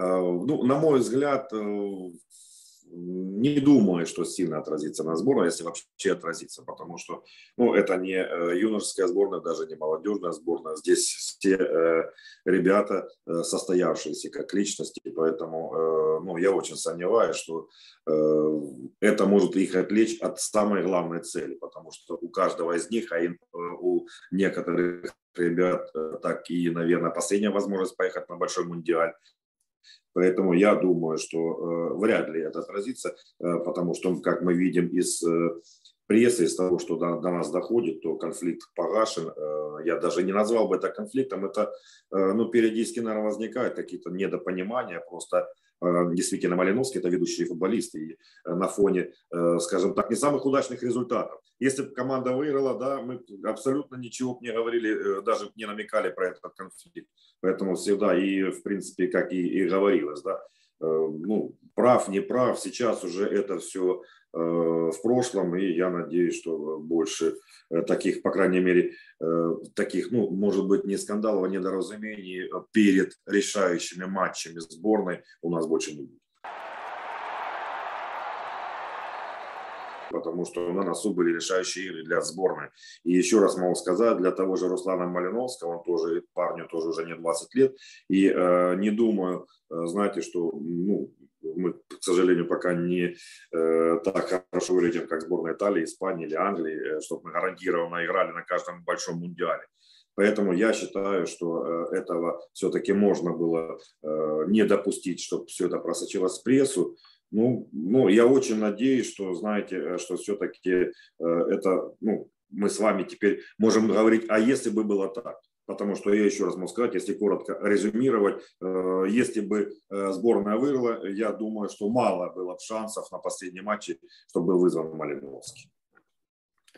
ну, на мой взгляд, не думаю, что сильно отразится на сборной, если вообще отразится, потому что ну, это не э, юношеская сборная, даже не молодежная сборная. Здесь все э, ребята э, состоявшиеся как личности, поэтому э, ну, я очень сомневаюсь, что э, это может их отвлечь от самой главной цели, потому что у каждого из них, а у некоторых ребят э, так и, наверное, последняя возможность поехать на большой мундиаль. Поэтому я думаю, что э, вряд ли это отразится, э, потому что, как мы видим из э, прессы, из того, что до, до нас доходит, то конфликт погашен. Я даже не назвал бы это конфликтом. Это, ну, периодически, наверное, возникают какие-то недопонимания, просто действительно Малиновский, это ведущий футболист, и э, на фоне, э, скажем так, не самых удачных результатов. Если бы команда выиграла, да, мы абсолютно ничего не говорили, даже не намекали про этот конфликт. Поэтому всегда и, в принципе, как и, и говорилось, да, ну, прав, не прав, сейчас уже это все в прошлом, и я надеюсь, что больше таких, по крайней мере, таких, ну, может быть, не скандалов, а недоразумений перед решающими матчами сборной у нас больше не будет. Потому что на носу были решающие игры для сборной. И еще раз могу сказать, для того же Руслана Малиновского, он тоже, парню тоже уже не 20 лет, и э, не думаю, э, знаете, что ну, мы, к сожалению, пока не э, так хорошо выглядим, как сборная Италии, Испании или Англии, э, чтобы мы гарантированно играли на каждом большом мундиале. Поэтому я считаю, что э, этого все-таки можно было не допустить, чтобы все это просочилось в прессу. Ну, ну, я очень надеюсь, что, знаете, э, что все-таки э, это, ну, мы с вами теперь можем говорить, а если бы было так? потому что я еще раз могу сказать, если коротко резюмировать, э, если бы сборная выиграла, я думаю, что мало было шансов на последнем матче, чтобы был вызван Малиновский.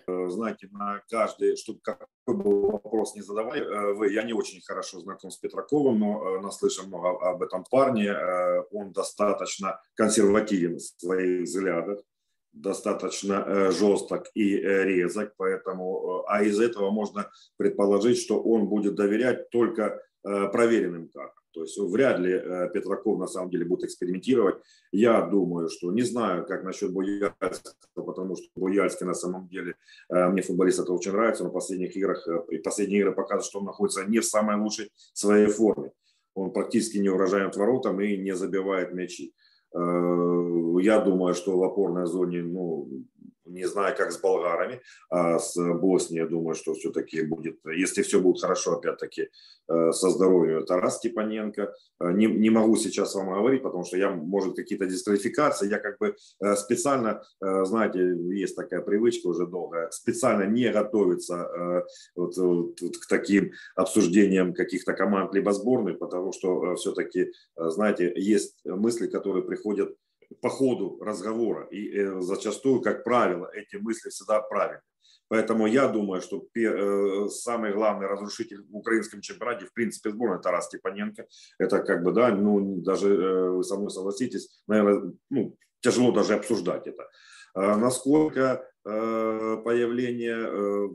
Э, знаете, на каждый, чтобы какой бы вопрос не задавали, вы, я не очень хорошо знаком с Петраковым, но наслышан много об этом парне. Он достаточно консервативен в своих взглядах достаточно э, жесток и э, резок, поэтому, э, а из этого можно предположить, что он будет доверять только проверенным картам. То есть вряд ли Петраков на самом деле будет экспериментировать. Я думаю, что не знаю, как насчет Буяльского, потому что Буяльский на самом деле, мне футболист это очень нравится, но в последних играх, последние игры показывают, что он находится не в самой лучшей своей форме. Он практически не урожаем воротам и не забивает мячи. Э, я думаю, что в опорной зоне, ну, не знаю, как с болгарами, а с Боснией, я думаю, что все-таки будет, если все будет хорошо, опять-таки, э, со здоровьем Тарас Степаненко. Э, не, не могу сейчас вам говорить, потому что я, может, какие-то дисквалификации, я как бы специально, знаете, есть такая привычка уже долго, специально не готовиться вот, вот, к таким обсуждениям каких-то команд либо сборных, потому что все-таки, знаете, есть мысли, которые приходят по ходу разговора. И э, зачастую, как правило, эти мысли всегда правильны. Поэтому я думаю, что э, самый главный разрушитель в украинском чемпионате, в принципе, сборная Тарас Степаненко. Это как бы, да, ну, даже э, вы со мной согласитесь, наверное, ну, тяжело даже обсуждать это. А насколько появление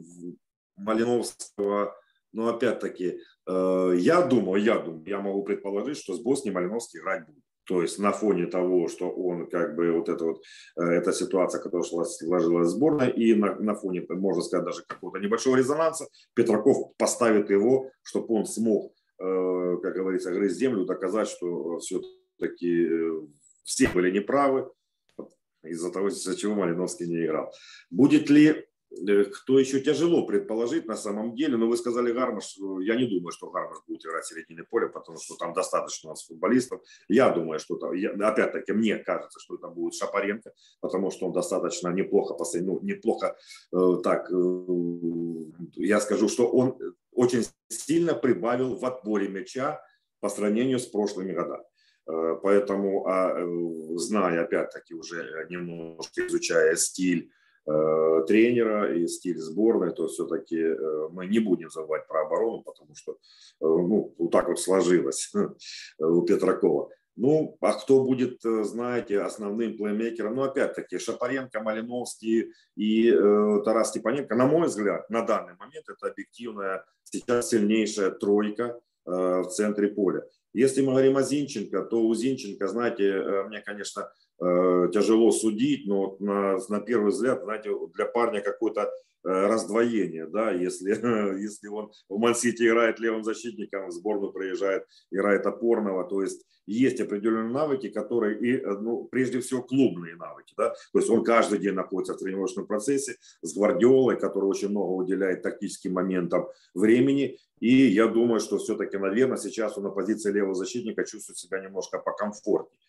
Малиновского, ну, опять-таки, я думаю, я думаю, я могу предположить, что с Боснией Малиновский играть будет. То есть на фоне того, что он как бы вот эта вот э, эта ситуация, которая сложилась в сборной, и на, на фоне, можно сказать, даже какого-то небольшого резонанса, Петраков поставит его, чтобы он смог, э, как говорится, грызть землю, доказать, что все-таки э, все были неправы из-за того, из-за чего Малиновский не играл. Будет ли кто еще тяжело предположить на самом деле, но вы сказали Гармаш, я не думаю, что Гармаш будет играть в середине поля, потому что там достаточно у нас футболистов. Я думаю, что там, опять-таки, мне кажется, что это будет Шапаренко, потому что он достаточно неплохо, ну, неплохо э, так, э, я скажу, что он очень сильно прибавил в отборе мяча по сравнению с прошлыми годами. Поэтому, а, зная, опять-таки, уже немножко изучая стиль Э, тренера и стиль сборной, то все-таки э, мы не будем забывать про оборону, потому что э, ну, вот так вот сложилось у Петракова. Ну, а кто будет, знаете, основным плеймейкером? Ну, опять-таки, Шапаренко, Малиновский и э, Тарас Степаненко, на мой взгляд, на данный момент это объективная сейчас сильнейшая тройка э, в центре поля. Если мы говорим о Зинченко, то у Зинченко, знаете, мне, конечно, тяжело судить, но на, на первый взгляд, знаете, для парня какой-то Э, раздвоение, да, если, если он в Мансити играет левым защитником, в сборную приезжает, играет опорного, то есть есть определенные навыки, которые и, э, ну, прежде всего, клубные навыки, да, то есть он каждый день находится в тренировочном процессе с Гвардиолой, который очень много уделяет тактическим моментам времени, и я думаю, что все-таки, наверное, сейчас он на позиции левого защитника чувствует себя немножко покомфортнее,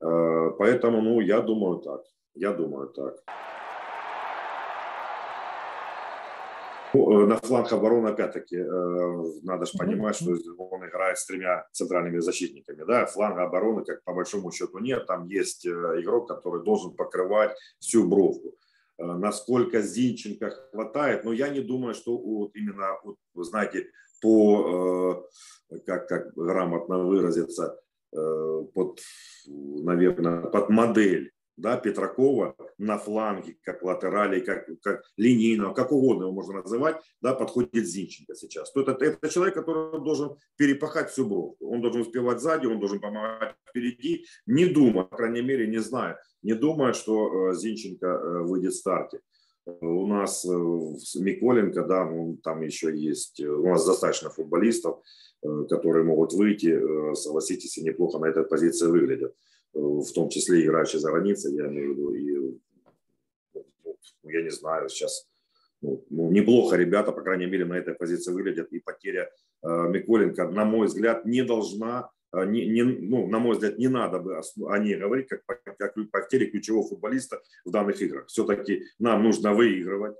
э, поэтому, ну, я думаю так, я думаю так. Ну, э, на фланг обороны, опять-таки, э, надо же понимать, что он играет с тремя центральными защитниками. Да? Фланга обороны, как по большому счету, нет. Там есть э, игрок, который должен покрывать всю бровку. Насколько Зинченко хватает, но я не думаю, что вот именно, вот, вы знаете, по, как, как грамотно выразиться, под, наверное, под модель да, Петракова на фланге, как латерали, как, как линейного, как угодно его можно называть, да, подходит Зинченко сейчас. То это, это человек, который должен перепахать всю бровку. Он должен успевать сзади, он должен помогать впереди, не думая, по крайней мере, не знаю, не думая, что э, Зинченко э, выйдет в старте. У нас э, Миколенко, да, ну, там еще есть, у нас достаточно футболистов, которые могут выйти, согласитесь, и неплохо на этой позиции выглядят в том числе играющие за границей, я имею в виду, и ну, я не знаю, сейчас ну, ну, неплохо ребята, по крайней мере, на этой позиции выглядят, и потеря э, Миколенко, на мой взгляд, не должна, э, не, не, ну, на мой взгляд, не надо бы о ней говорить, как, как потере ключевого футболиста в данных играх. Все-таки нам нужно выигрывать,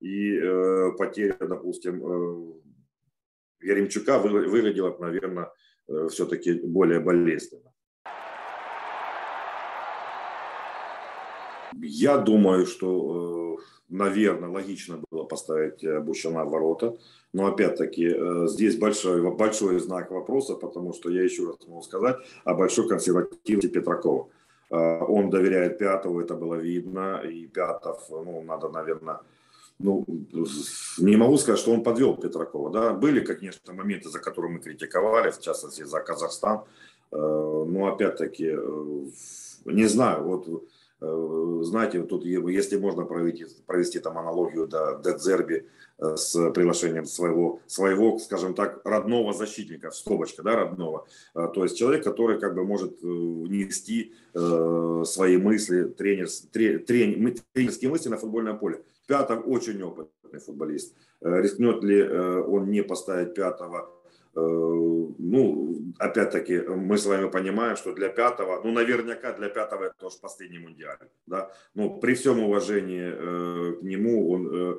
и э, потеря, допустим, э, Яремчука выглядела, наверное, э, все-таки более болезненно. Я думаю, что, э, наверное, логично было поставить э, Бущана в ворота. Но опять-таки э, здесь большой, большой знак вопроса, потому что я еще раз могу сказать о большой консервативности Петракова. Он доверяет Пятову, это было видно, и Пятов, ну, надо, наверное, ну, не могу сказать, что он подвел Петракова. Да? Были, конечно, моменты, за которые мы критиковали, в частности, за Казахстан. Но опять-таки, не знаю, вот знаете, тут, если можно провести, провести там аналогию до, до э, с приглашением своего, своего, скажем так, родного защитника, скобочка, да, родного. Э, то есть человек, который как бы может внести свои мысли, тренер, трен, тренерские мысли на футбольное поле. Пятов очень опытный футболист. Рискнет ли он не поставить пятого Э, ну, опять-таки, мы с вами понимаем, что для пятого, ну, наверняка для пятого это тоже последний мундиаль, да, но при всем уважении э, к нему, он э,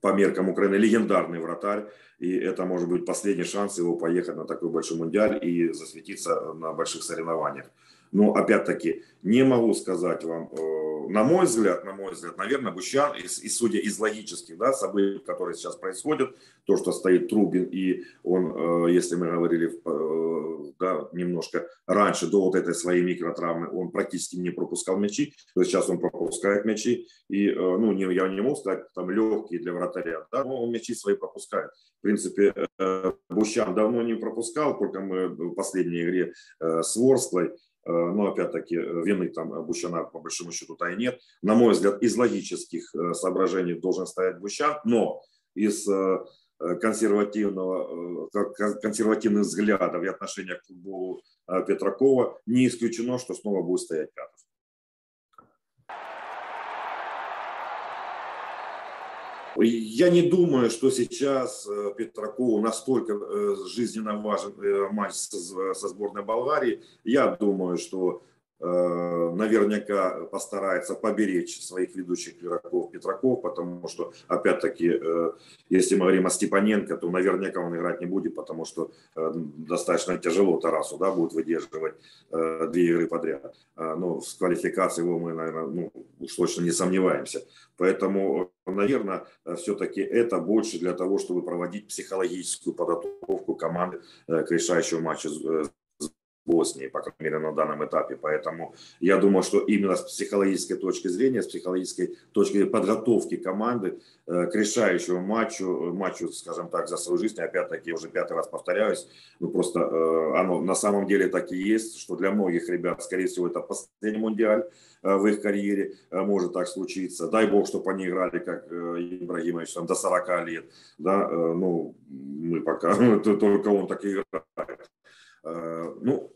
по меркам Украины легендарный вратарь, и это может быть последний шанс его поехать на такой большой мундиаль и засветиться на больших соревнованиях. Но опять-таки не могу сказать вам, э, на мой взгляд, на мой взгляд, наверное, Бущан, и, и судя из логических да, событий, которые сейчас происходят, то, что стоит Трубин, и он, э, если мы говорили э, да, немножко раньше, до вот этой своей микротравмы, он практически не пропускал мячи, то сейчас он пропускает мячи, и, ну, не, я не могу сказать, там, легкие для вратаря, да, но он мячи свои пропускает. В принципе, Бущан давно не пропускал, только мы в последней игре с Ворсклой, Э, но опять-таки э, вины там Бущана по большому счету-то и нет. На мой взгляд, из логических э, соображений должен стоять Бущан, но из консервативного, консервативных взглядов и отношения к футболу Петракова не исключено, что снова будет стоять Пятов. Я не думаю, что сейчас э, Петракову настолько э, жизненно важен э, матч со сборной Болгарии. Я думаю, что наверняка постарается поберечь своих ведущих игроков Петраков, потому что, опять-таки, э, если мы говорим о Степаненко, то наверняка он играть не будет, потому что э, достаточно тяжело Тарасу да, будет выдерживать две игры подряд. Но с квалификацией его мы, наверное, ну, уж точно не сомневаемся. Поэтому, наверное, все-таки это больше для того, чтобы проводить психологическую подготовку команды к решающему матчу Боснии, по крайней мере, на данном этапе. Поэтому я думаю, что именно с психологической точки зрения, с психологической точки подготовки команды э, к решающему матчу, матчу, скажем так, за свою жизнь, опять-таки, уже пятый раз повторяюсь, ну просто э, оно на самом деле так и есть, что для многих ребят, скорее всего, это последний мундиаль э, в их карьере, может так случиться. Дай бог, чтобы они играли, как Ибрагимович, там, до 40 лет, да, ну, мы пока, только он так и играет. Ну,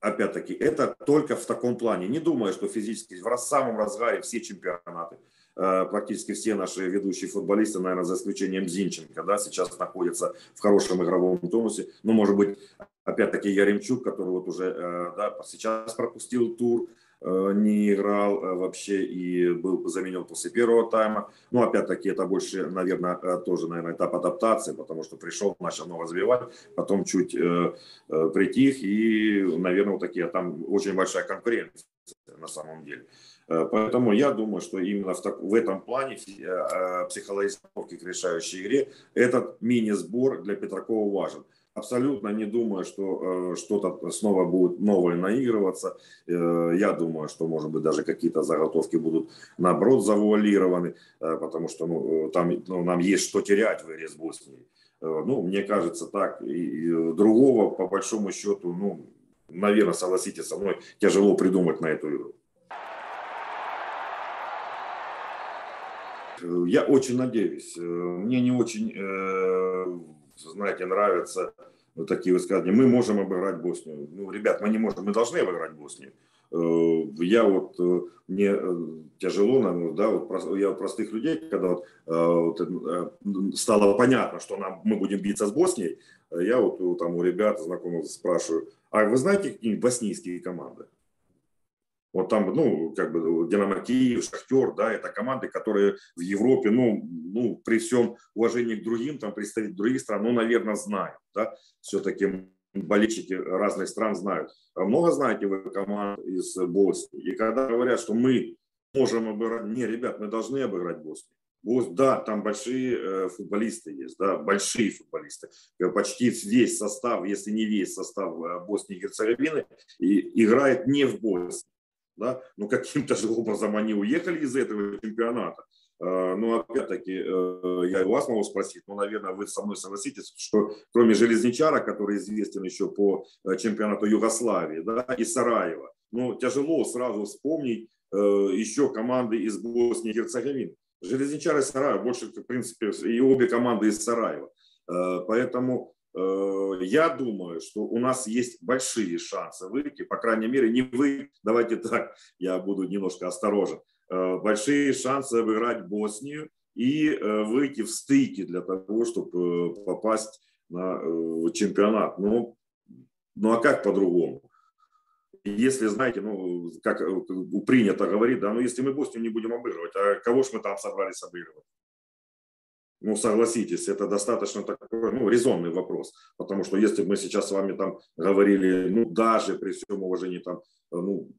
опять-таки, это только в таком плане. Не думаю, что физически в самом разгаре все чемпионаты, э, практически все наши ведущие футболисты, наверное, за исключением Зинченко, да, сейчас находятся в хорошем игровом тонусе. Ну, может быть, опять-таки Яремчук, который вот уже э, да, сейчас пропустил тур, Э, не играл э, вообще и был заменен после первого тайма. Ну, опять-таки, это больше, наверное, э, тоже, наверное, этап адаптации, потому что пришел, начал много развивать, потом чуть э, притих, и, наверное, вот такие, там очень большая конкуренция на самом деле. Поэтому я думаю, что именно в, так, в этом плане психологической к решающей игре этот мини-сбор для Петракова важен абсолютно не думаю, что э, что-то снова будет новое наигрываться. Э, я думаю, что, может быть, даже какие-то заготовки будут, наоборот, завуалированы, э, потому что ну, там ну, нам есть что терять в игре с Боснией. Э, ну, мне кажется, так. И, и другого, по большому счету, ну, наверное, согласитесь со мной, тяжело придумать на эту игру. Я очень надеюсь. Э, мне не очень, э, знаете, нравится вот такие высказывания. Мы можем обыграть Боснию. Ну, ребят, мы не можем, мы должны обыграть Боснию. Э, я вот, э, мне э, тяжело, наверное, да, вот я простых людей, когда вот, вот, стало понятно, что нам, мы будем биться с Боснией, я вот там у ребят знакомых спрашиваю, а вы знаете какие-нибудь боснийские команды? Вот там, ну, как бы Динамо Киев, Шахтер, да, это команды, которые в Европе, ну, ну, при всем уважении к другим, там, представителям других стран, ну, наверное, знают, да, все-таки болельщики разных стран знают. Много знаете вы команд из Боснии? И когда говорят, что мы можем обыграть, не, ребят, мы должны обыграть Боснию. Бос, да, там большие э, футболисты есть, да, большие футболисты. Почти весь состав, если не весь состав э, Боснии и Герцеговины, и, играет не в Боснии да, но каким-то же образом они уехали из этого чемпионата. А, но опять-таки, э, я у вас могу спросить, но, наверное, вы со мной согласитесь, что кроме Железничара, который известен еще по э, чемпионату Югославии, да, и Сараева, ну, тяжело сразу вспомнить э, еще команды из Боснии и Герцеговины. Железничар и Сараево, больше, в принципе, и обе команды из Сараева. Поэтому я думаю, что у нас есть большие шансы выйти, по крайней мере, не вы, давайте так, я буду немножко осторожен, э, большие шансы обыграть Боснию и э, выйти в стыки для того, чтобы попасть на чемпионат. Ну, ну а как по-другому? Если, знаете, ну, как принято говорить, да, ну если мы Боснию не будем обыгрывать, а кого же мы там собрались обыгрывать? Ну, согласитесь, это достаточно такой, ну, резонный вопрос. Потому что если бы мы сейчас с вами там говорили, ну, даже при всем уважении там, ну,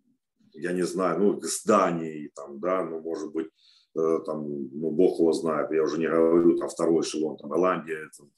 я не знаю, ну, к здании там, да, ну, может быть, э, там, ну, бог его знает, я уже не говорю, там, второй эшелон, там, Голландия, там,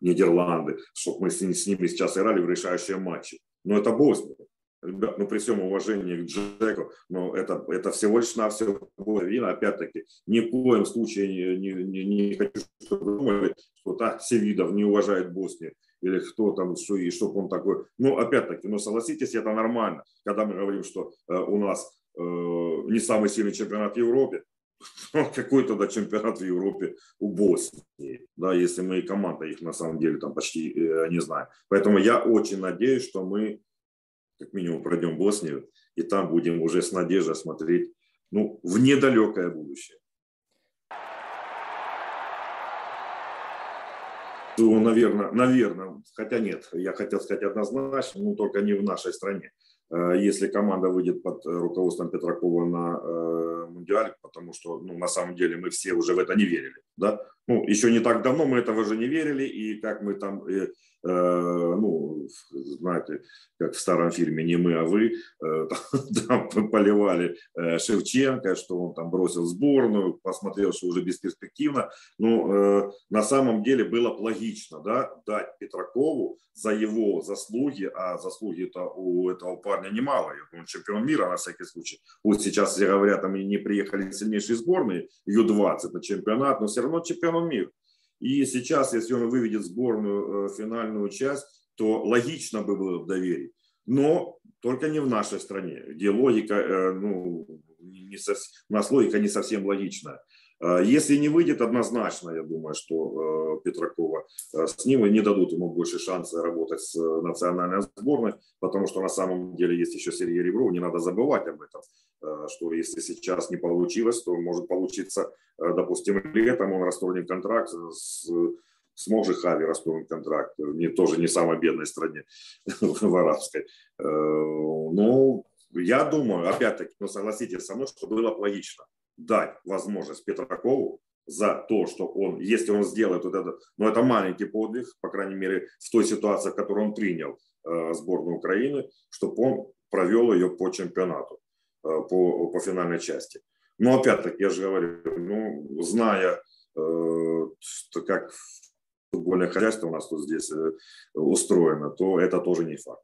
Нидерланды, чтобы мы с, с ними сейчас играли в решающие матчи. Но это Босния. Ребят, ну при всем уважении к Джеку, но это, это всего лишь на все вина. Опять-таки, ни в коем случае не, не, не хочу, чтобы вы думали, что так Севидов не уважает Боснию или кто там, что, и что он такой. Ну, опять-таки, ну согласитесь, это нормально, когда мы говорим, что э, у нас э, не самый сильный чемпионат в Европе, какой тогда чемпионат в Европе у Боснии, да, если мы и команда их на самом деле там почти э, не знаем. Поэтому я очень надеюсь, что мы как минимум пройдем Боснию, и там будем уже с надеждой смотреть ну, в недалекое будущее. Ну, наверное, наверное, хотя нет, я хотел сказать однозначно, но только не в нашей стране. Э, если команда выйдет под руководством Петракова на э, Мундиаль, потому что ну, на самом деле мы все уже в это не верили. Да? ну, еще не так давно мы этого же не верили, и как мы там э, ну, знаете, как в старом фильме «Не мы, а вы», э, там поливали э, Шевченко, что он там бросил сборную, посмотрел, что уже бесперспективно. Но на самом деле было бы логично да, дать Петракову за его заслуги, а заслуги-то у этого парня немало. Он чемпион мира, на всякий случай. Вот сейчас все говорят, там не приехали сильнейшие сборные, Ю-20 на чемпионат, но все равно чемпион мира. И сейчас, если он выведет сборную э, финальную часть, то логично бы было доверить. Но только не в нашей стране, где логика, э, ну, не совсем, у нас логика не совсем логичная. А если не выйдет, однозначно, я думаю, что э, Петракова э, с ним не дадут ему больше шанса работать с э, национальной сборной, потому что на самом деле есть еще Сергей Ребров, не надо забывать об этом, что если сейчас не получилось, то может получиться, допустим, летом он расторгнет контракт с сможет Хави расторгнуть контракт, не, тоже не самой бедной стране в арабской. Ну, я думаю, опять-таки, ну, согласитесь со мной, что было бы логично дать возможность Петракову за то, что он, если он сделает вот это, ну это маленький подвиг, по крайней мере, в той ситуации, в которой он принял э, сборную Украины, чтобы он провел ее по чемпионату, э, по, по финальной части. Но опять-таки, я же говорю, ну, зная, э, как футбольное хозяйство у нас тут здесь э, устроено, то это тоже не факт.